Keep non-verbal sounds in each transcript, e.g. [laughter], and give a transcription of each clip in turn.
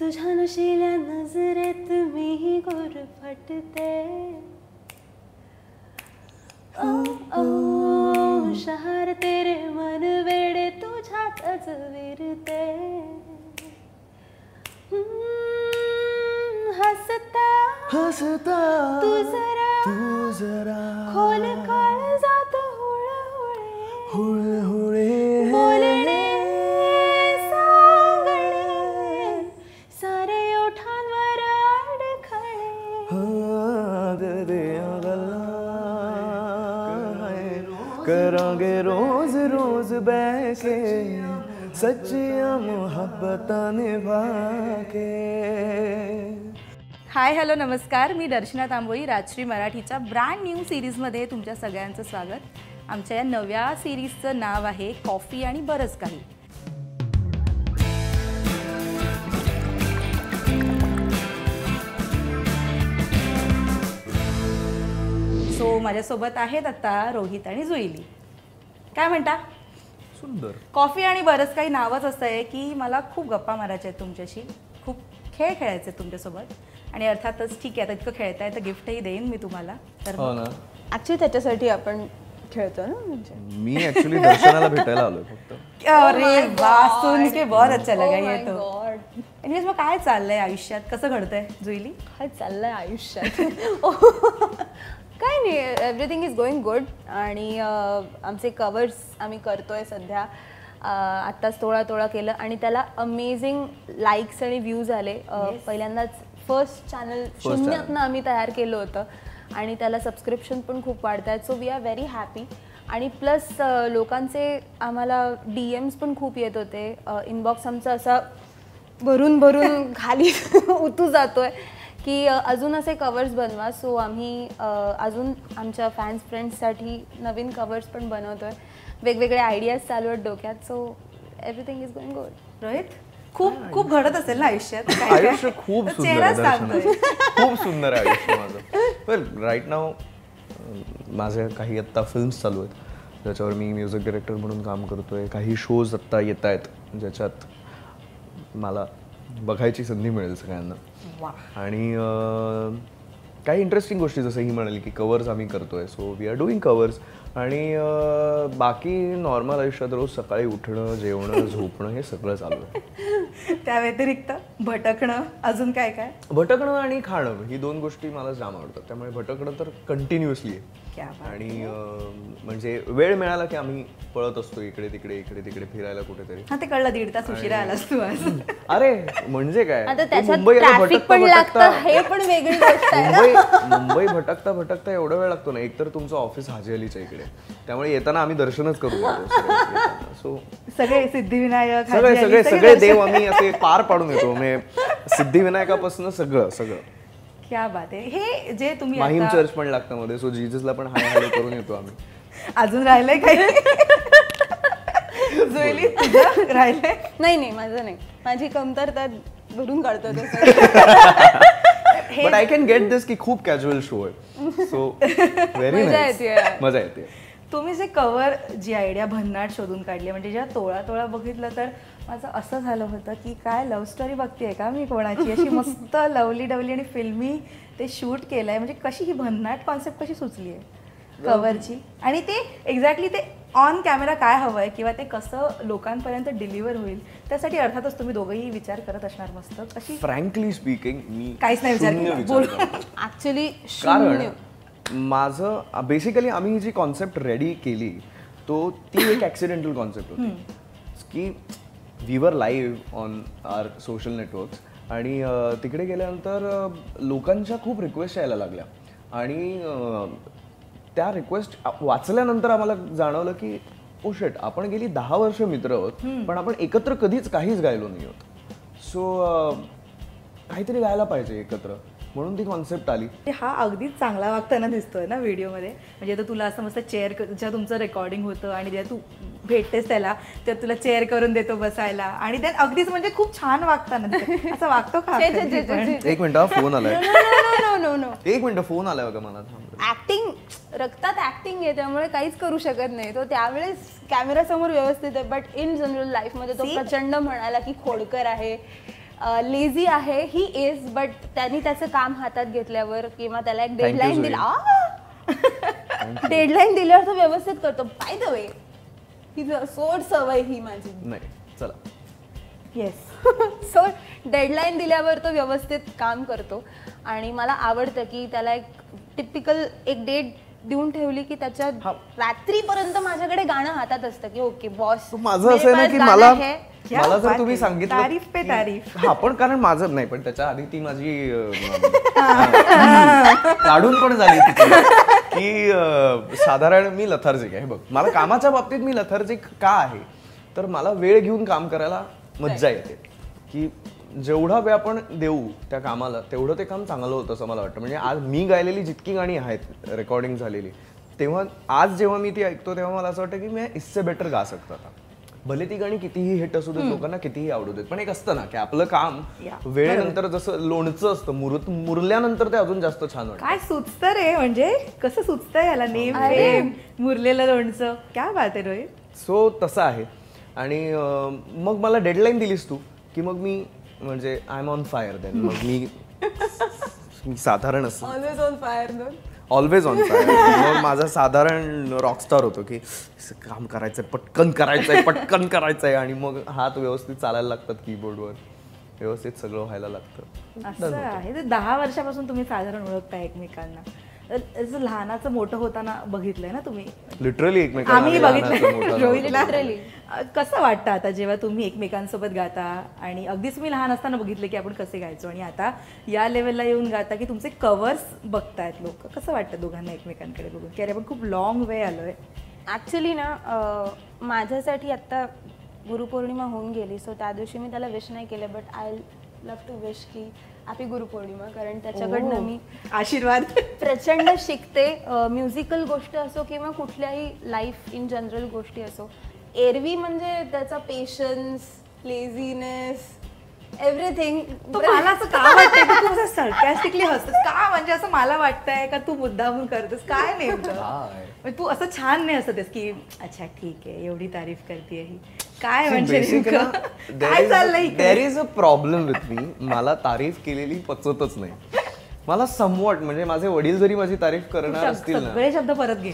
तुझ्या नशिल्या नजरेत मीही गुरफटते ओ ओ शहर तेरे मन वेडे तुझ्यातच विरते. हसता. हसता. तू जरा तू जरा. खोल काळ जात हुळहुळे. हुळे हुळे रोज बैके सच्चिया मोहब्बत निभा के हाय हॅलो नमस्कार. मी दर्शना तांबोळी राजश्री मराठीच्या ब्रँड न्यू सिरीजमध्ये तुमच्या सगळ्यांचं स्वागत. आमच्या या नव्या सिरीजचं नाव आहे कॉफी आणि बरंच काही. सो माझ्यासोबत आहेत आता रोहित आणि जुईली. काय म्हणता? सुंदर. कॉफी आणि बरंच काही नावच असं आहे की मला खूप गप्पा मारायच्या आहेत तुमच्याशी. खूप खेळ खेळायचे आहेत तुमच्यासोबत. आणि अर्थातच ठीक आहे आता इतकं खेळताय तर गिफ्टही देईन मी तुम्हाला. तर हो ना. ऍक्च्युली त्याच्यासाठी आपण खेळतो ना म्हणजे. मी ऍक्च्युली दर्शनाला भेटायला आलोय फक्त. अरे वा सुन के बहुत अच्छा लगा Oh my ये तो. God. Anyways, मग काय चाललंय आयुष्यात? कसं घडतंय जुईली? काय चाललंय आयुष्यात? [laughs] [laughs] काय नाही एव्हरीथिंग इज गोइंग गुड आणि आमचे कवर्स आम्ही करतोय सध्या. आत्ताच थोडा थोडा केलं आणि त्याला अमेझिंग लाईक्स आणि व्ह्यूज आले. पहिल्यांदाच फर्स्ट चॅनल शून्यातनं आम्ही तयार केलं होतं. आणि त्याला सबस्क्रिप्शन पण खूप वाढत आहेत so we are very happy आणि प्लस लोकांचे आम्हाला डी एम्स पण खूप येत होते. इनबॉक्स आमचा असा भरून भरून खाली [laughs] उतू जातोय. की अजून असे कवर्स बनवा. सो आम्ही अजून आमच्या फॅन्स फ्रेंड्ससाठी नवीन कवर्स पण बनवतोय. वेगवेगळे आयडियाज चालू आहेत डोक्यात. So everything is going good Rohit खूप खूप घडत असेल ना आयुष्यात? [laughs] आयुष्य खूप सुंदर आहे खूप सुंदर आहे आयुष्य माझं. पण राईट नाव माझे काही आत्ता फिल्म्स चालू आहेत. ज्याच्यावर मी म्युझिक डिरेक्टर म्हणून काम करतोय. काही शोज आत्ता येत आहेत ज्याच्यात मला बघायची संधी मिळेल सगळ्यांना. वा. आणि काही इंटरेस्टिंग गोष्टी जसं ही म्हणाली की कवर्स आम्ही करतोय. So we are doing covers आणि बाकी नॉर्मल आयुष्यात रोज सकाळी उठणं जेवणं [laughs] झोपणं हे सगळं चालू आहे. त्या व्यतिरिक्त भटकणं अजून काय काय? भटकणं आणि खाणं ही दोन गोष्टी मला जाम आवडतात. त्यामुळे भटकणं तर कंटिन्युअसली आहे. आणि म्हणजे वेळ मिळाला की आम्ही पळत असतो इकडे तिकडे इकडे तिकडे फिरायला कुठेतरी. हा ते कळलं दीड तास उशिरा आलास तू आज. अरे म्हणजे काय? आता ते त्याच्यात मुंबईला ट्रॅफिक भटकता पण लागतं भटकता हे पण वेगळी गोष्ट आहे. मुंबई मुंबई भटकता भटकता एवढा वेळ लागतो ना एकतर तुमचं ऑफिस हाजी अलीच्या इकडे. त्यामुळे येताना आम्ही दर्शनच येतो सो [laughs] सगळे सिद्धिविनायक सगळे सगळे सगळे देव आम्ही असे पार पाडून येतो. म्हणजे सिद्धिविनायकापासून सगळं सगळं. क्या बात आहे. हे जे तुम्ही माहीम आता- चर्च पण लागतं मध्ये सो जीजसला पण हाय हाय करून येतो आम्ही. अजून राहिलंय काही? [laughs] जुईली तुझं राहिलंय? नाही नाही माझं नाही. माझी कमतरता भरून काढतो तो but I can get this की खूप कॅज्युअल शो आहे. सो व्हेरी [laughs] मजा येतेय. मजा येते तुम्ही जे कवर जी आयडिया भन्नाट शोधून काढली म्हणजे जेव्हा तोळा तोळा बघितलं तर माझं असं झालं होतं की काय लव्ह स्टोरी बघतेय का मी कोणाची? अशी मस्त लवली डवली आणि फिल्मी ते शूट केलंय. म्हणजे कशी ही भन्नाट कॉन्सेप्ट कशी सुचली आहे कवरची आणि ते एक्झॅक्टली ते ऑन कॅमेरा काय हवंय किंवा ते कसं लोकांपर्यंत डिलिव्हर होईल त्यासाठी अर्थातच तुम्ही दोघंही विचार करत असणार मस्त. कशी फ्रँकली स्पीकिंग मी काहीच नाही विचार केला. ऍक्च्युली कारण माझं बेसिकली आम्ही जी कॉन्सेप्ट रेडी केली तो ती एक ॲक्सिडेंटल कॉन्सेप्ट होती. की we were live on our social networks आणि तिकडे गेल्यानंतर लोकांच्या खूप रिक्वेस्ट यायला लागल्या. आणि त्या रिक्वेस्ट वाचल्यानंतर आम्हाला जाणवलं की ओ शेट आपण गेली दहा वर्ष मित्र आहोत पण आपण एकत्र कधीच काहीच गायलो नाही आहोत. सो काहीतरी गायला पाहिजे एकत्र. म्हणून ती कॉन्सेप्ट आली. ते हा अगदीच चांगला वागताना दिसतोय ना व्हिडिओमध्ये. म्हणजे आता तुला असं मस्त चेअर जेव्हा तुमचं रेकॉर्डिंग होतं आणि जेव्हा तू भेटतेस त्याला तेव्हा तुला चेअर करून देतो बसायला. आणि ते अगदीच म्हणजे खूप छान वागताना. असं वागतो का. एक मिनिट फोन आलाय. नो नो नो एक मिनिट फोन आलाय बघा मला ऍक्टिंग रक्तात ऍक्टिंग आहे त्यामुळे काहीच करू शकत नाही. तो त्यावेळेस कॅमेरा समोर व्यवस्थित आहे बट इन जनरल लाईफमध्ये तो? प्रचंड म्हणाला की खोडकर आहे. लेझी आहे ही इज बट त्यांनी त्याचं काम हातात घेतल्यावर किंवा त्याला एक डेडलाईन. दिला. डेडलाईन दिल्यावर तो व्यवस्थित करतो. बाय द वे ही सोड सवय ही माझी. नाही चला. येस सो डेडलाईन दिल्यावर तो व्यवस्थित काम करतो. आणि मला आवडतं की त्याला एक टिपिकल एक डेट देऊन ठेवली की त्याच्या. रात्रीपर्यंत माझ्याकडे गाणं हातात असतं की ओके बॉस माझं असं आहे ना की मला मला जर तुम्ही. सांगितलं तारीफ पे तारीफ. [laughs] हा पण कारण माझं नाही पण त्याच्या आधी ती माझी काढून [laughs] पण झाली की साधारण मी लथार्जिक आहे बघ. मला कामाच्या बाबतीत मी लथार्जिक का आहे? तर मला वेळ घेऊन काम करायला मज्जा येते. की जेवढा वेळ आपण देऊ त्या कामाला तेवढं ते काम चांगलं होतं असं मला वाटतं. म्हणजे आज मी गायलेली जितकी गाणी आहेत रेकॉर्डिंग झालेली तेव्हा आज जेव्हा मी ती ऐकतो तेव्हा मला असं वाटतं की मी इससे बेटर गा सकता भले ती गाणी कितीही हिट असू देत लोकांना कितीही आवडू देत पण एक असतं ना की आपलं काम वेळेनंतर जसं लोणचं असतं मुरत मुरल्यानंतर ते अजून जास्त छान वाटतं. काय सुचतं रे म्हणजे कसं सुचतं याला नेम मुरलेलं लोणचं? क्या बात आहे रोहित. सो तसं आहे. आणि मग मला डेडलाईन दिलीस तू की मग मी म्हणजे I am on fire then मग [laughs] मी साधारण असं. Always on fire always on fire मग माझा साधारण रॉकस्टार होतो की काम करायचंय पटकन करायचंय पटकन करायचंय. आणि मग हात व्यवस्थित चालायला लागतात कीबोर्डवर व्यवस्थित सगळं व्हायला लागतं. असं आहे. ते दहा वर्षापासून तुम्ही साधारण ओळखता एकमेकांना. लहानाचं मोठं होताना बघितलंय ना तुम्ही? लिटरली आम्ही बघितलं कसं वाटतं आता जेव्हा तुम्ही एकमेकांसोबत गाता आणि अगदीच मी लहान असताना बघितलं की आपण कसे गायचो आणि आता या लेवलला येऊन गाता की तुमचे कव्हर्स बघतायत लोक. कसं वाटतं दोघांना एकमेकांकडे बघून? की अरे आपण खूप लॉंग वे आलोय. ॲक्च्युली ना माझ्यासाठी आत्ता गुरुपौर्णिमा होऊन गेली सो त्या दिवशी मी त्याला विश नाही केलं but I love to wish की हॅपी गुरुपौर्णिमा कारण त्याच्याकडनं मी आशीर्वाद. प्रचंड शिकते. म्युझिकल गोष्ट असो किंवा कुठल्याही लाईफ इन जनरल गोष्टी असो एरवी म्हणजे त्याचा पेशन्स लेझीनेस एव्हरीथिंग तो मला असं का वाटतंय? की तू असं सरकॅस्टिकली हसतोस. का म्हणजे असं मला वाटतंय का तू मुद्दामून करतोस? काय नेमकं? काय? म्हणजे तू असं छान नाही हसतेस की अच्छा ठीक आहे एवढी तारीफ करते ही. काय म्हणजे? काय चाललंय there? Is a problem with me मला तारीफ केलेली पचतच नाही. मला समवट म्हणजे माझे वडील जरी माझी तारीफ करणार असतील ना सगळे शब्द परत घे.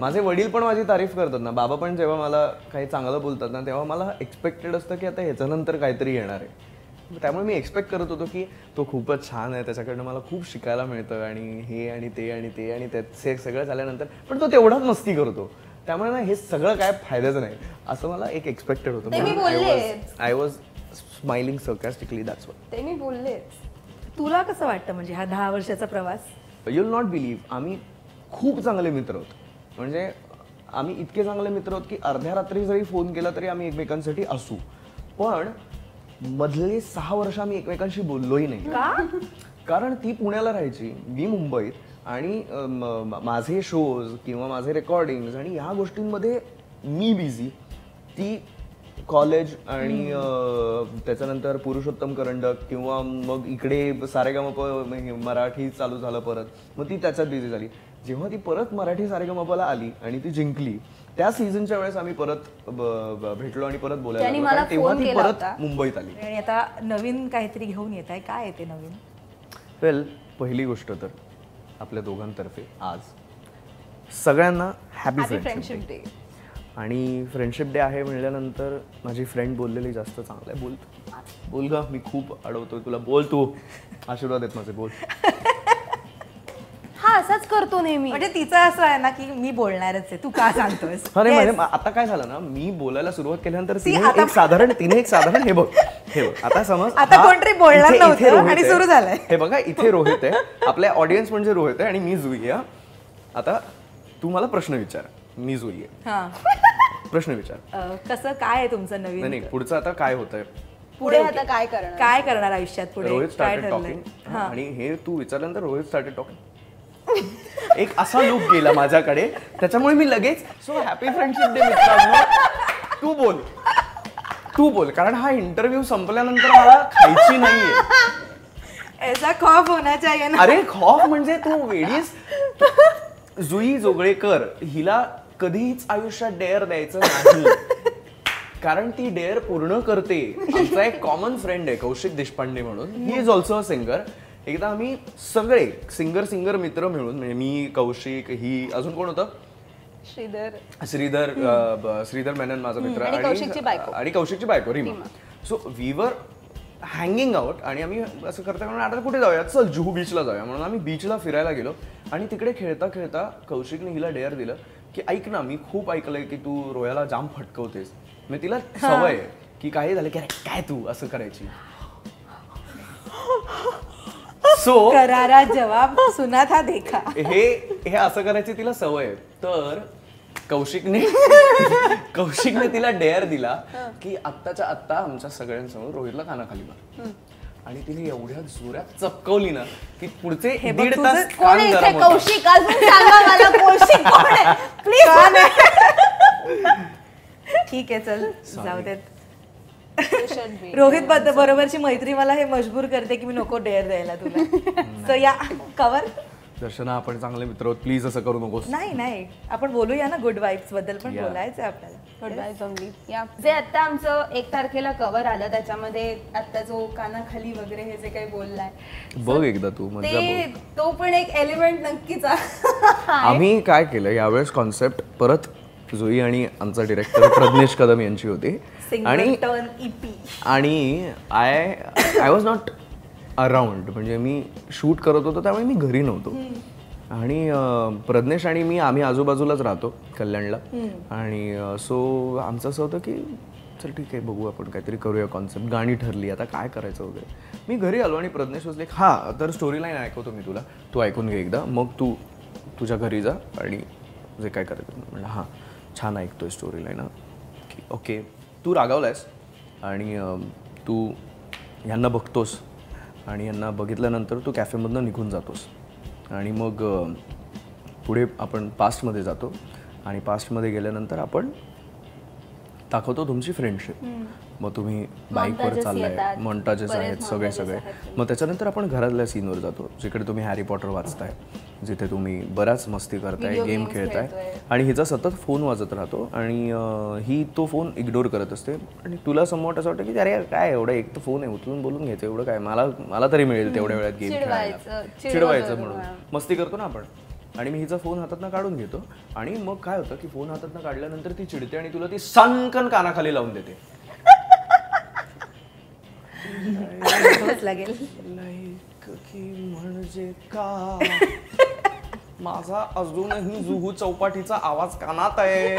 माझे वडील पण माझी तारीफ करतात ना. बाबा पण जेव्हा मला काही चांगलं बोलतात ना तेव्हा मला एक्सपेक्टेड असतं की आता ह्याच्यानंतर काहीतरी येणार आहे. त्यामुळे मी एक्सपेक्ट करत होतो की तो खूपच छान आहे त्याच्याकडनं मला खूप शिकायला मिळतं आणि हे आणि ते आणि ते आणि ते सगळं झाल्यानंतर पण तो तेवढाच मस्ती करतो त्यामुळे ना हे सगळं काय फायद्याचं नाही असं मला एक एक्सपेक्टेड होतं. I was smiling sarcastically that's what ते मी बोललेच. तुला कसं वाटतं म्हणजे हा दहा वर्षाचा प्रवास? युल नॉट बिलीव्ह आम्ही खूप चांगले मित्र आहोत म्हणजे आम्ही इतके चांगले मित्र आहोत की अर्ध्या रात्री जरी फोन केला तरी आम्ही एकमेकांसाठी असू. पण मधले सहा वर्ष आम्ही एकमेकांशी बोललोही नाही. का? कारण ती पुण्याला राहायची मी मुंबईत आणि माझे शोज किंवा माझे रेकॉर्डिंग आणि ह्या गोष्टींमध्ये मी बिझी ती कॉलेज आणि त्याच्यानंतर पुरुषोत्तम करंडक किंवा मग इकडे सारेगमप मराठी चालू झालं परत मग ती त्याच्यात बिझी झाली. जेव्हा ती परत मराठी सारेगमपला आली आणि ती जिंकली त्या सीझनच्या वेळेस आम्ही परत भेटलो आणि परत बोलायला. मला तेव्हा ती परत. मुंबईत आली. आणि आता नवीन काहीतरी घेऊन येत आहे. काय येते नवीन? वेल पहिली गोष्ट तर आपल्या दोघांतर्फे आज सगळ्यांना हॅपी फ्रेंडशिप डे आणि फ्रेंडशिप डे आहे म्हणल्यानंतर माझी फ्रेंड बोललेली जास्त चांगलं आहे. बोल बोल ग मी खूप अडवतोय. तुला बोल तू. आशीर्वाद आहेत माझे बोल. [laughs] असाच करतो नेहमी. म्हणजे तिचं असं आहे ना की मी बोलणारच आहे. तू का सांगतोयस? [laughs] अरे Yes. म्हणजे आता काय झालं ना मी बोलायला सुरुवात केल्यानंतर See, तिने आता- एक साधारण तिने एक साधारण हे बघ हे बघ आता समज आता हा- कोणतरी बोलणार इथे- इथे नव्हतं रोहित आणि आहे. सुरू झालंय. हे बघा इथे रोहित आहे. आपल्या ऑडियन्स म्हणजे रोहित आहे आणि मी जुई आहे आता तू मला प्रश्न विचार. मी जुई आहे. हा. प्रश्न विचार. अं, कसं काय आहे तुमचं नाही नवीन? नाही पुढचं आता काय होतंय? पुढे आता काय करणार? काय करणार आयुष्यात पुढे? रोहित काय स्टार्टेड ठरलंय? टॉकिंग आणि हे तू विचारल्यानंतर रोहित स्टार्टेड टॉकिंग एक असा लुक गेला माझ्याकडे. त्याच्यामुळे मी लगेच सो हॅपी फ्रेंडशिप डे मित्रांनो. तू बोल. तू बोल कारण हा इंटरव्ह्यू संपल्यानंतर मला खायची नाहीये. ऐसा खौफ होना चाहिए ना अरे खॉफ म्हणजे तू वेडीस जुई जोगळेकर हिला कधीच आयुष्यात डेअर द्यायचं नाही. कारण ती डेअर पूर्ण करते. आमचा एक कॉमन फ्रेंड आहे कौशिक देशपांडे म्हणून. He is also a singer एकदा आम्ही सगळे सिंगर सिंगर मित्र मिळून म्हणजे मी कौशिक ही अजून कोण होतं? श्रीधर. श्रीधर अ, श्रीधर मेनन माझा मित्र. आणि कौशिकची बायको. आणि कौशिकची बायको Reema. So we were hanging out आणि आम्ही असं करता म्हणून आता कुठे जाऊया? चल जुहू बीचला जाऊया. म्हणून आम्ही बीचला फिरायला गेलो आणि तिकडे खेळता खेळता कौशिकने हिला डेअर दिलं की ऐक ना मी खूप ऐकलंय की तू रोयाला जाम फटकवतेस. मी तिला सवय आहे की काही झालं की अरे काय तू? असं करायची. [laughs] सो करारा जवाब सुना था देखा. हे हे असं करायची तिला सवय आहे. तर कौशिकने कौशिकने तिला डेअर दिला की आत्ताच्या आत्ता आमच्या सगळ्यांसमोर रोहितला कानाखाली मार. आणि तिने एवढ्या जोरात चपकवली ना की पुढचे हे बघ, दीड तुझं तास कोण कान आहे इथे गरम होतं. कौशिक? अजून सांगा मला कौशिक कोण आहे? [laughs] प्लीज ठीक आहे चल. जाऊ देत. रोहित बरोबरची मैत्री मला हे मजबूर करते की मी नको डेअर द्यायला तुला. सो या कवर दर्शना आपण चांगले मित्र आहोत. प्लीज असं करू नकोस. नाही नाही. आपण बोलूया ना गुड वाईब्सबद्दल पण. बोलायचं आपल्याला. या जे आता आमचं एक तारखेला कव्हर आलं त्याच्यामध्ये आता जो कानाखाली वगैरे हे जे काही बोललाय. बघ एकदा तू ते तो पण एक एलिमेंट नक्कीच आहे. आम्ही काय केलं यावेळेस कॉन्सेप्ट परत जुई आणि आमचा डिरेक्टर प्रज्ञेश कदम यांची होती. आणि इपी आणि I I was not around म्हणजे मी शूट करत होतो त्यामुळे मी घरी नव्हतो. आणि प्रज्ञेश आणि मी आम्ही आजूबाजूलाच राहतो कल्याणला. आणि सो आमचं असं होतं की चल ठीक आहे बघू आपण काहीतरी करूया कॉन्सेप्ट गाणी ठरली आता काय करायचं वगैरे. मी घरी आलो आणि प्रज्ञेश वसले हां तर स्टोरी लाईन ऐकवतो मी तुला. तू ऐकून घे एकदा. मग तू तुझ्या घरी जा आणि जे काय करायचं. म्हणलं हां छान ऐकतोय स्टोरी लाईन ओके. तू रागावलायस आणि तू ह्यांना बघतोस आणि यांना बघितल्यानंतर तू कॅफेमधनं निघून जातोस. आणि मग पुढे आपण पास्टमध्ये जातो आणि पास्टमध्ये गेल्यानंतर आपण दाखवतो तुमची फ्रेंडशिप मग तुम्ही बाईकवर चाललाय. मॉन्टाजेस बरेच आहेत सगळे सगळे. मग त्याच्यानंतर आपण घरातल्या सीनवर जातो जिकडे तुम्ही हॅरी पॉटर वाचताय जिथे तुम्ही बऱ्याच मस्ती करताय गेम खेळताय. आणि हिचा सतत फोन वाजत राहतो आणि ही तो फोन इग्नोर करत असते. आणि तुला समोर असं वाटतं की अरे काय एवढं एक तर फोन आहे उचलून बोलून घ्यायचं एवढं काय? मला मला तरी मिळेल तेवढ्या वेळात गेम खेळायला. चिडवायचं म्हणून. मस्ती करतो ना आपण? आणि मी हिचा फोन हातातनं काढून घेतो. आणि मग काय होतं की फोन हातातनं काढल्यानंतर ती चिडते आणि तुला ती सनकन कानाखाली लावून देते. लागेल. लाईक की म्हणजे का माझा अजूनही जुहू चौपाटीचा आवाज कानात आहे.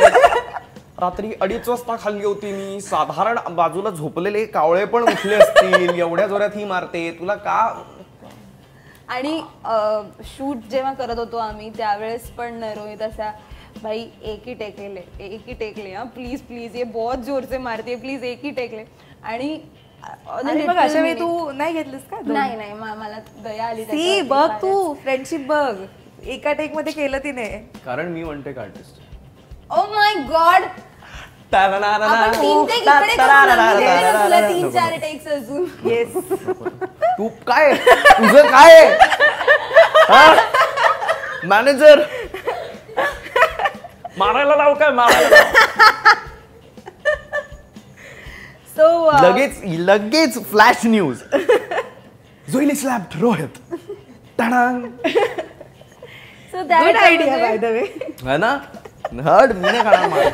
रात्री अडीच वाजता खाल्ली होती मी. साधारण बाजूला झोपलेले कावळे पण उठले असतील. एवढ्या जोरात ही मारते. तुला का आणि शूट जेव्हा करत होतो आम्ही त्यावेळेस पण रोहित असा भाई एक ही टेक ले एक ही टेक ले हाँ प्लीज प्लीज ये बहुत जोर से मारती है प्लीज एक ही टेक ले आणि मग अशा वेळी तू नाही घेतलीस का? नाही नाही मला दया आली सी बघ. तू फ्रेंडशिप बघ. एका टेकमध्ये केलं तिने. कारण मी म्हणते का आर्टिस्ट ओ माय गॉड तू काय तुझं काय मॅनेजर मारायला लाव काय? मारायला. सो लगेच लगेच फ्लॅश न्यूज जोईली slap Rohit. टाडांग so good idea by the way है ना? हड मी नाही खाणार मार.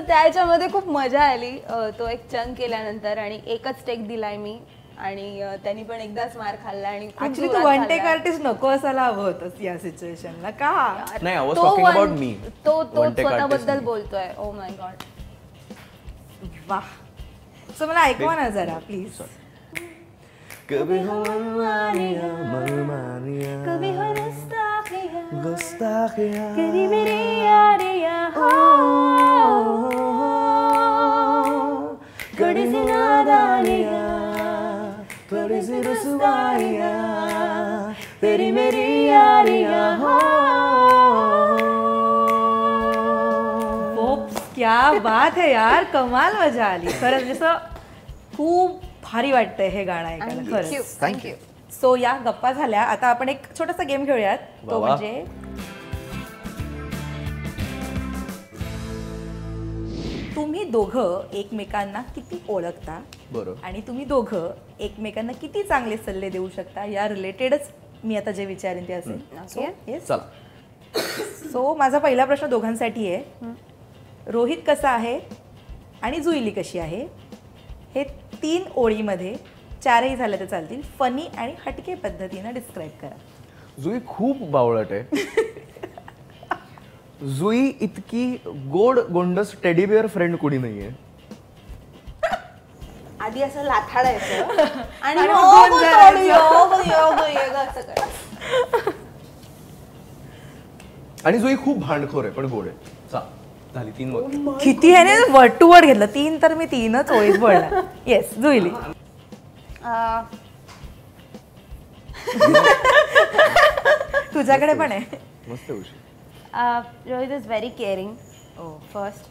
सो त्याच्यामध्ये खूप मजा आली. तो एक चंक केल्यानंतर आणि एकच टेक दिलाय मी. आणि त्यांनी पण एकदाच मार खाल्ला आणि ऍक्च्युली तू वन टेक. आर्टिस्ट नको असायला हवं होतंस या सिच्युएशनला का? नाही तो about me. तो तो स्वतःबद्दल मी. बोलतोय. Oh ओ माय गॉड वा सो मला ऐकवा ना जरा प्लीज कभी हो मनमानिया, मनमानिया, कभी हो गुस्ताखिया, गुस्ताखिया. कभी मेरी यारियां हो. रुसवाइयां, तेरी मेरी यारियां हो। क्या बात है यार कमाल मजा आली. खरंच जसं खूप भारी वाटतंय हे गाणं ऐकायला खरंच. थँक्यू सो या गप्पा झाल्या. आता आपण एक छोटासा गेम खेळूयात. तो. म्हणजे दोघं एकमेकांना किती ओळखता? बरोबर आणि तुम्ही दोघं एकमेकांना किती चांगले सल्ले देऊ शकता? या रिलेटेडच मी आता जे विचारेन ते असेल. Okay. येस चला. सो माझा पहिला प्रश्न दोघांसाठी आहे. रोहित कसा आहे आणि जुईली कशी आहे? हे तीन ओळीमध्ये चारही झाल्या तर चालतील. फनी आणि हटके पद्धतीनं डिस्क्राईब करा. जुई खूप बावळट आहे. [laughs] जुई इतकी गोड गोंडस टेडीबिअर फ्रेंड कुणी नाहीये. आधी असं लाथाडायचं [laughs] आणि आणि मग मग ओ, गोंधळायचं. तोडू, यो, गो, यो, गो, ये, गो, असं करायचं. आणि जुई खूप भांडखोर आहे पण गोड आहे. चा झाली तीन मग किती आहे ना वर्ड टू वर्ड घेतलं. तीन तर मी तीनच ओळीत बोलणार. [laughs] येस जुईली. अं, [laughs] तुझ्याकडे पण आहे. मस्त उशी Rohit is very caring first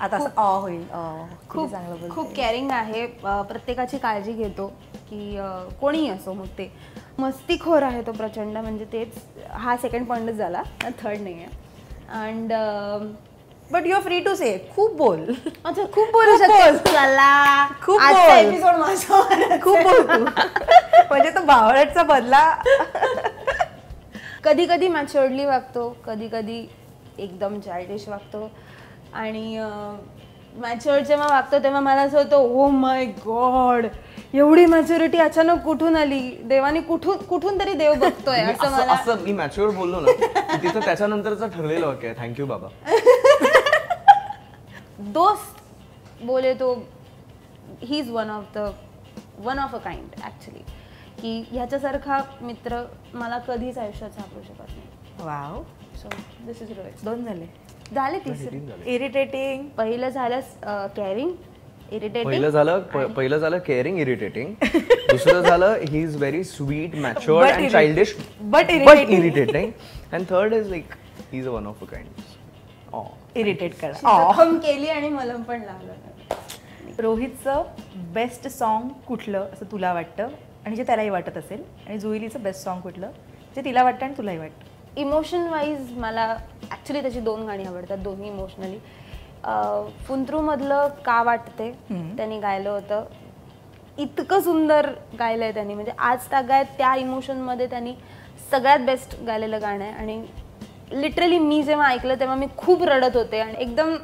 आता असं ऑ होईल. ऑ खूप चांगलं. खूप केअरिंग आहे. अं, प्रत्येकाची काळजी घेतो की अं, कोणीही असो मग ते मस्तीखोर आहे तो प्रचंड. म्हणजे तेच हा सेकंड पॉईंटच झाला. थर्ड नाही आहे and but you free to say खूप बोल. अच्छा खूप बोलू शकते. चला. खूप. एपिसोड खूप बोल [laughs] म्हणजे तो बावळटचा बदला. कधी कधी मॅच्युअर्डली वागतो कधी कधी एकदम चायल्डिश वागतो. आणि मॅच्युअर्ड जेव्हा वागतो तेव्हा मला असं होतं ओ माय गॉड एवढी मॅच्युरिटी अचानक कुठून आली? देवाने कुठून कुठून तरी देव बघतोय असं मला असं मी मॅच्युअर बोललो ना तिथं त्याच्यानंतरचं ठरलेलं आहे. थँक्यू बाबा. [laughs] दोस्त बोले तो he is one of the one of a kind actually की ह्याच्यासारखा मित्र मला कधीच आयुष्यात सापडू शकत नाही. Wow. So this is Rohit दोन झाले. झाले तिसरे इरिटेटिंग पहिलं झालं कॅरिंग इरिटेटिंग पहिलं झालं पहिलं झालं केअरिंग इरिटेटिंग दुसरं झालं he is very sweet matured and childish but but. Irritating and third is like he is a one of a kind irritate करा. केली आणि मलम पण लागलं रोहितचं बेस्ट सॉन्ग कुठलं असं तुला वाटतं? आणि जे त्यालाही वाटत असेल. आणि जुईलीचं बेस्ट सॉन्ग कुठलं? जे तिला वाटतं आणि तुलाही वाटतं. इमोशन वाईज मला ॲक्च्युली त्याची दोन गाणी आवडतात दोन्ही इमोशनली फुंत्रूमधलं का वाटते त्यांनी गायलं होतं. इतकं सुंदर गायलं आहे त्यांनी. म्हणजे आज तागायत त्या इमोशनमध्ये त्यांनी सगळ्यात बेस्ट गायलेलं गाणं आहे. आणि लिटरली मी जेव्हा ऐकलं तेव्हा मी खूप रडत होते. आणि एकदम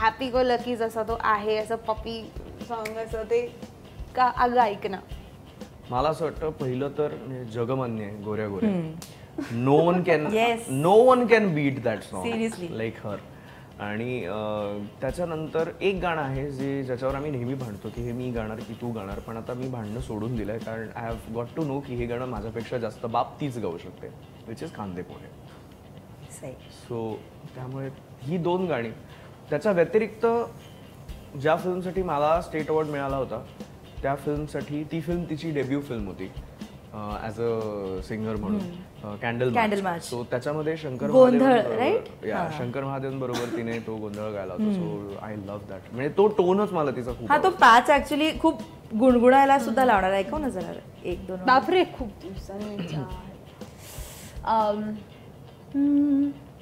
हॅपी गो लकी जसा तो आहे असं पपी सॉन्ग असं ते का अगं ऐक ना. मला असं वाटतं पहिलं तर जगमान्य आहे गोऱ्या गोऱ्या. No one can. No one can beat that. Song like her आणि त्याच्यानंतर एक गाणं आहे जे ज्याच्यावर आम्ही नेहमी भांडतो की हे मी गाणार की तू गाणार. पण आता मी भांडणं सोडून दिलंय कारण I have got to know की हे गाणं माझ्यापेक्षा जास्त बाप तीच गाऊ शकते विच इज कांदे पोहे. सो त्यामुळे ही दोन गाणी. त्याच्या व्यतिरिक्त ज्या फिल्मसाठी मला स्टेट अवॉर्ड मिळाला होता त्या फिल्मसाठी ती फिल्म तिची डेब्यू फिल्म होती ॲज अ सिंगर म्हणून कॅन्डल March. सो त्याच्यामध्ये शंकर गोंधळ, या शंकर महादेवन बरोबर तिने तो गोंधळ गायला होता. सो आय लव्ह दॅट म्हणजे तो टोनच मला तिचा खूप हा तो पाच ऍक्च्युली खूप गुणगुणायला सुद्धा लावणार आहे ऐकव ना जरा. एक दोन बापरे खूप दिवसांनी. [clears throat]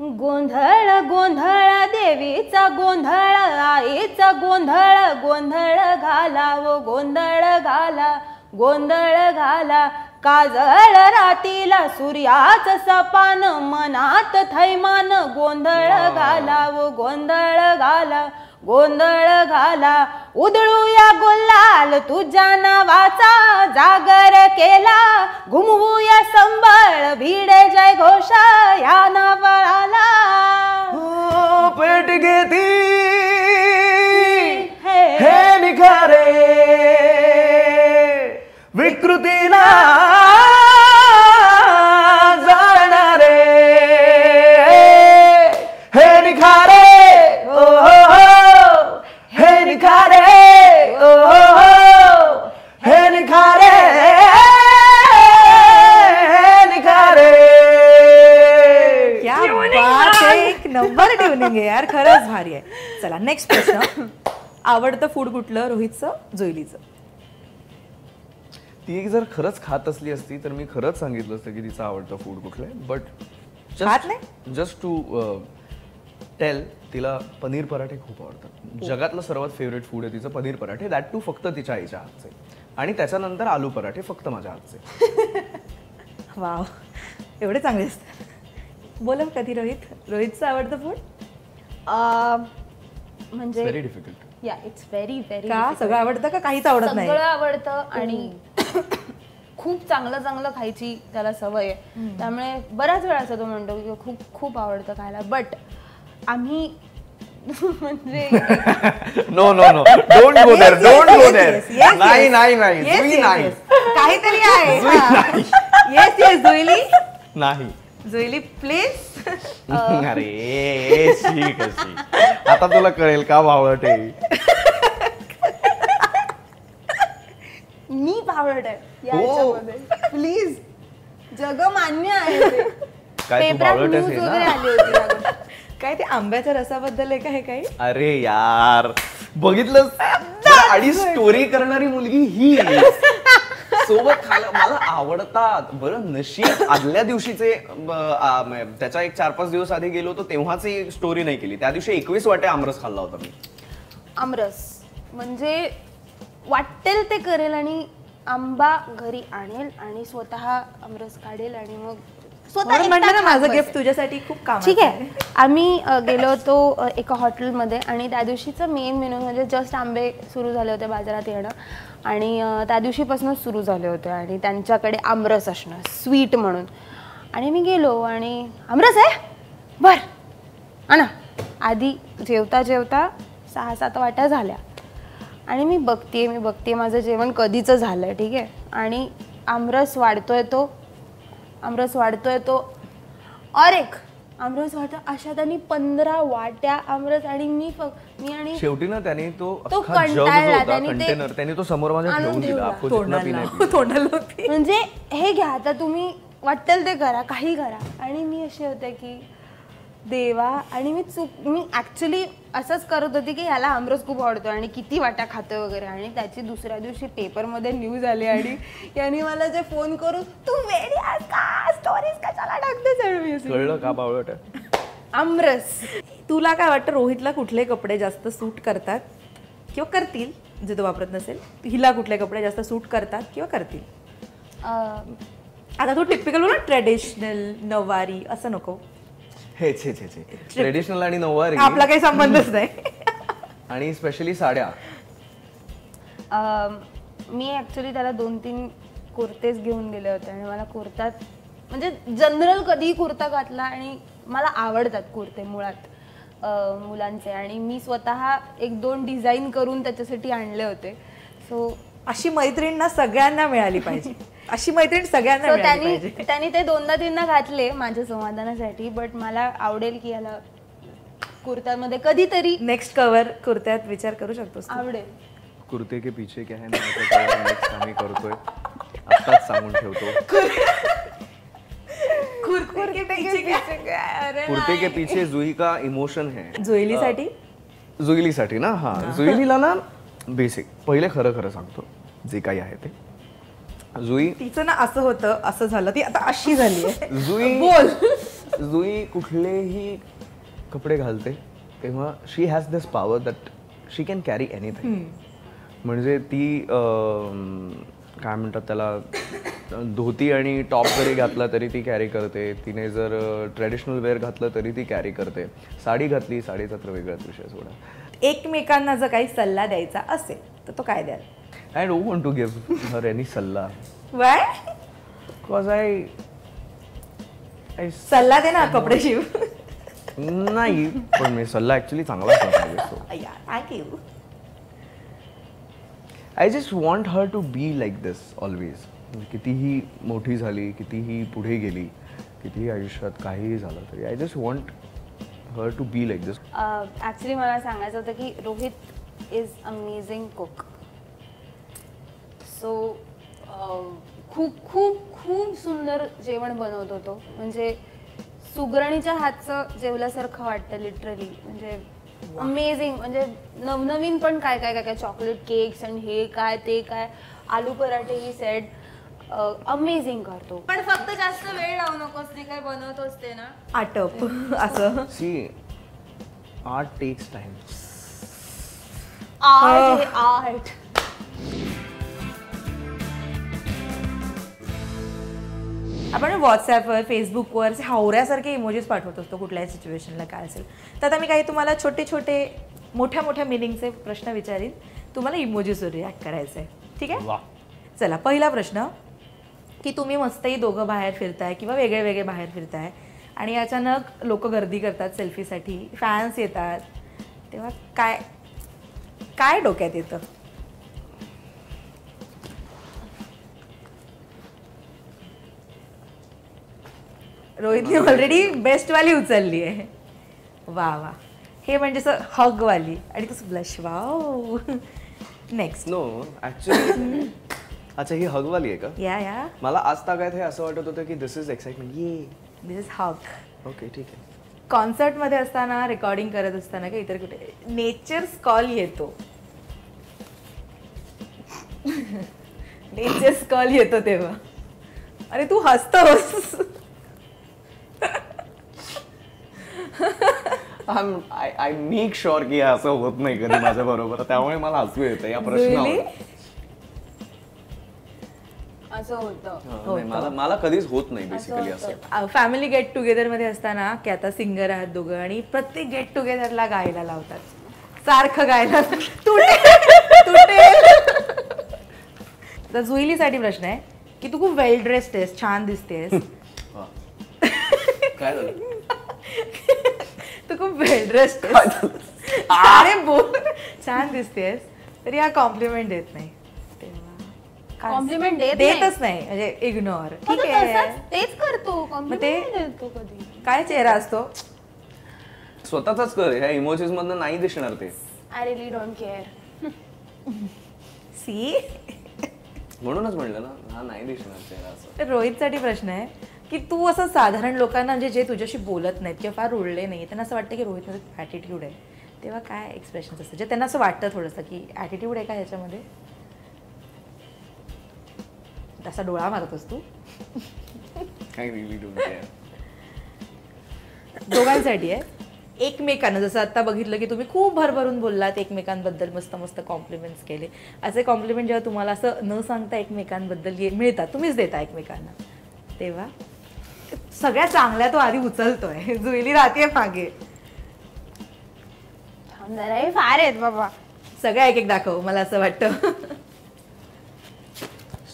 गोंधळ गोंधळ देवीचा गोंधळ आईचा गोंधळ गोंधळ घाला व गोंधळ घाला गोंधळ घाला. काजळ रातीला सूर्याच सपान मनात थैमान गोंधळ घाला व गोंधळ घाला. गोंधळ घाला. उधळूया गुलाल तुझ्या नावाचा जागर केला. घुमवूया संबळ भिडे जय घोष या नावाला. हो, पेट घेती. हे. हे निखारे. विकृतीला नेक्स्ट प्रश्न. आवडतं फूड कुठलं? रोहितचं जोईलीचं ती एक जर खरंच खात असली असती तर मी खरंच सांगितलं असतं की तिचं आवडतं फूड कुठलं आहे. बट खात नाही? जस्ट टू टेल तिला पनीर पराठे खूप आवडतात. जगातलं सर्वात फेवरेट फूड आहे तिचं पनीर पराठे. दॅट टू फक्त तिच्या आईच्या हातचे. आणि त्याच्यानंतर आलू पराठे फक्त माझ्या हातचे. [laughs] वाव. एवढे चांगले असतात. बोला कधी रोहित. रोहितचं आवडतं फूड म्हणजे very difficult yeah it's very very का? सगळं आवडतं का? काहीच आवडत नाही. सगळं आवडतं आणि [coughs] खूप चांगलं चांगलं खायची त्याला सवय आहे. त्यामुळे बऱ्याच वेळा असं तो म्हणतो की खूप खूप आवडतं खायला. बट आम्ही [laughs] म्हणजे no no no don't go yes, don't go yes, नाही. नाही नाही. काहीतरी आहे येस येस जुईली नाही जुईली प्लीज [laughs] अरे शी कशी आता तुला कळेल का भावट आहे? [laughs] मी बावळट आहे या हो. प्लीज जग मान्य आहे ते. काय तू पेपरात बावळटच news आहे वगैरे ना आली होती या गोष्टी. काय ते आंब्याच्या रसाबद्दल आहे का हे काही? अरे यार. बघितलं [laughs] आणि स्टोरी करणारी मुलगी ही सोबत खायला मला आवडतात. बरं नशीब. आदल्या दिवशीचे ब- आ, म- त्याच्या एक चार पाच दिवस आधी गेलो होतो तेव्हाची स्टोरी नाही केली. त्या दिवशी एकवीस वाटे आमरस खाल्ला होता मी. आमरस. म्हणजे वाटेल ते करेल आणि आंबा घरी आणेल आणि स्वतः आमरस काढेल आणि मग स्वतः म्हणून म्हटलं एकटा ना माझं गिफ्ट बसेल. तुझ्यासाठी खूप काम ठीक आहे. आम्ही अ, गेलो होतो अ, एका हॉटेलमध्ये आणि त्या दिवशीचं मेन मेनू म्हणजे जस्ट आंबे सुरू झाले होते बाजारात येणं. आणि त्या दिवशीपासूनच सुरू झाले होते आणि त्यांच्याकडे आमरस असणं स्वीट म्हणून. आणि मी गेलो आणि आमरस आहे? बर. आणा आधी जेवता जेवता सहा सात वाट्या झाल्या. आणि मी बघते मी बघते माझं जेवण कधीचं झालं आहे ठीक आहे? आणि आमरस वाढतोय तो आमरस वाढतोय तो और एक आमरस वाढतो अशा त्यांनी पंधरा वाट्या आमरस आणि मी फक्त मी आणि शेवटी ना त्याने तो तो कंटाळला, त्याने ते कंटेनर त्याने तो समोर होती. म्हणजे हे घ्या आता तुम्ही वाटेल ते करा काही करा. आणि मी असे होते की देवा आणि मी चूक मी ऍक्च्युली असंच करत होती की ह्याला आमरस खूप आवडतो आणि किती वाटा खातोय वगैरे. आणि त्याची दुसऱ्या दिवशी पेपरमध्ये न्यूज आली आणि [laughs] यांनी मला जे फोन करून तू का? स्टोरीज कशाला टाकतेस आणि मी? अशी, कळलं का बावळट आहे? आमरस. तुला काय वाटतं रोहितला कुठले कपडे जास्त सूट करतात? किंवा करतील? जे तो वापरत नसेल. हिला कुठले कपडे जास्त सूट करतात किंवा करतील? अं, आता तू टिपिकल ना ट्रेडिशनल नवारी असं नको. हे छे छे छे ट्रेडिशनल आणि नऊवारी आपला काही संबंधच नाही. [laughs] आणि स्पेशली साड्या. मी ॲक्च्युली त्याला दोन तीन कुर्तेच घेऊन दिले होते. आणि मला कुर्तात म्हणजे जनरल कधीही कुर्ता घातला आणि मला आवडतात कुर्ते मुळात मुलांचे. आणि मी स्वतः एक दोन डिझाईन करून त्याच्यासाठी आणले होते. सो अशी मैत्रीण ना सगळ्यांना मिळाली पाहिजे. अशी मैत्रीण सगळ्यांना त्यांनी पाहिजे. त्यांनी ते दोनदा तीनदा घातले माझ्या समाधानासाठी बट मला आवडेल की याला कुर्त्यामध्ये कधीतरी नेक्स्ट कव्हर कुर्त्यात विचार करू शकतोस तू. आवडेल. कुर्ते के पीछे क्या है नेक्स्ट आम्ही करतोय. आत्ताच सांगून ठेवतो. अरे कुर्ते के पीछे जुई का इमोशन है. जोईलीसाठी? जुईलीसाठी ना? हा. जुईलीला ना बेसिक पहिले खरं खरं सांगतो जे काही आहे ते. जुई तिचं ना असं होतं असं झालं. ती आता अशी झाली आहे. जुई बोल. जुई कुठलेही कपडे घालते तेव्हा she has this power that she can carry anything म्हणजे ती काय म्हणतात त्याला धोती आणि टॉप जरी घातला तरी ती कॅरी करते. तिने जर ट्रेडिशनल वेअर घातलं तरी ती कॅरी करते. साडी घातली साडीचा तर वेगळाच विषय सोडा. एकमेकांना जर काही सल्ला द्यायचा असेल तर तो काय द्याल? I don't want to give her any सल्ला. वाय बिकॉज आय आय सल्ला दे ना कपडे शिव. नाही पण मी सल्ला ॲक्च्युली चांगला I just want her to be like this always कितीही मोठी झाली कितीही पुढे गेली कितीही आयुष्यात काहीही झालं तरी I just want her to be like this actually मला सांगायचं होतं की Rohit is amazing cook so खूप खूप खूप सुंदर जेवण बनवत होतो. म्हणजे सुगरणीच्या हातचं जेवल्यासारखं वाटतं लिटरली म्हणजे अमेझिंग म्हणजे नवनवीन पण काय काय काय काय चॉकलेट केक्स आणि हे काय ते काय. आलू पराठे ही सेट अमेझिंग करतो. पण फक्त जास्त वेळ लावू नकोस ते काय बनवत असते ना. आटप [laughs] असं. See art takes time art art आपण व्हॉट्सॲपवर फेसबुकवर असे हावऱ्यासारखे इमोजीस पाठवत असतो कुठल्याही सिच्युएशनला काय असेल. तर आता मी काही तुम्हाला छोटे छोटे मोठ्या मोठ्या मिनिंगचे प्रश्न विचारीन. तुम्हाला इमोजीसवर रिॲक्ट करायचं आहे ठीक आहे? चला पहिला प्रश्न. की तुम्ही मस्तही दोघं बाहेर फिरताय किंवा वेगळे वेगळे बाहेर फिरताय. आणि अचानक लोक गर्दी करतात सेल्फीसाठी फॅन्स येतात. तेव्हा काय काय डोक्यात येतं? रोहितने ऑलरेडी बेस्टवाली उचलली आहे. वा वा. हे म्हणजे असं हगवाली. आणि कसं blush wow. Next no actually अच्छा ही हगवाली आहे का? या या मला आज तागायत हे असं वाटत होतं की दिस इज एक्साइटमेंट ये दिस इज हग ओके ठीक आहे. कॉन्सर्टमध्ये असताना रेकॉर्डिंग करत असताना का इतर कुठे नेचर्स कॉल येतो. नेचर्स कॉल येतो तेव्हा. अरे तू हसतोस. आय मेक शुअर की असं होत नाही कधी माझ्या बरोबर त्यामुळे मला हसू येतं या Really? प्रश्नावर असं होतं. हा, नाही, मला मला कधीच होत नाही बेसिकली असं. फॅमिली गेट टुगेदरमध्ये असताना की आता सिंगर आहात दोघं आणि प्रत्येक गेट टुगेदरला गायला लावतात. सारखं गायला तुटेल तुटेल तर जुईलीसाठी प्रश्न आहे की तू खूप वेल ड्रेस्ड आहेस छान दिसतेस. वा. काय झालं? तू खूप वेल ड्रेस्ड अरे बोल. छान दिसतेस. तरी हा कॉम्प्लिमेंट देत नाही. देत देतच नाही म्हणजे इग्नोर ठीक तो आहे. तेच करतो. कधी. काय चेहरा असतो? स्वतःच कर ह्या इमोजीज मधनं नाही दिसणार ते. I really don't care see म्हणूनच म्हणलं ना हा नाही दिसणार चेहरा असं. रोहितसाठी प्रश्न आहे की तू असं साधारण लोकांना म्हणजे जे तुझ्याशी बोलत नाहीत किंवा फार रुळले नाही त्यांना असं वाटतं की रोहितमध्ये ॲटिट्यूड आहे. तेव्हा काय एक्सप्रेशन असतं जे त्यांना असं वाटतं थोडंसं की ॲटिट्यूड आहे का ह्याच्यामध्ये? तसा डोळा मारतोस तू काय रिली डोंट केअर दोघांसाठी आहे एकमेकांना जसं आता बघितलं की तुम्ही खूप भरभरून बोललात एकमेकांबद्दल मस्त मस्त कॉम्प्लिमेंट्स केले असे कॉम्प्लिमेंट जेव्हा तुम्हाला असं न सांगता एकमेकांबद्दल ये- मिळतात तुम्हीच देता एकमेकांना तेव्हा सगळ्या चांगल्या तो आधी उचलतोय जुईली राहते मागे फार आहेत बाबा सगळ्या एक एक दाखव मला असं वाटतं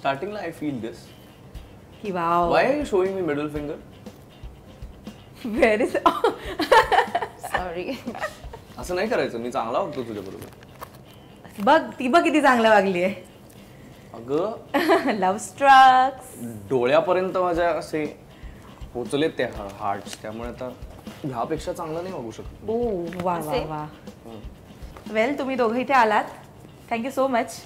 स्टार्टिंगला आय फील दिस की wow. Why are you showing me middle finger very sorry असं नाही करायचं मी चांगला वागतो तुझ्या बरोबर. बघ ती बघ किती चांगलं वागली आहे अगं. [laughs] लव्ह स्ट्रक्स डोळ्यापर्यंत माझ्या असे पोचलेत ते हार्ट्स त्यामुळे आता ह्यापेक्षा चांगलं नाही वागू शकत ओ वा वा? वा. वेल तुम्ही दोघं इथे आलात. Thank you so much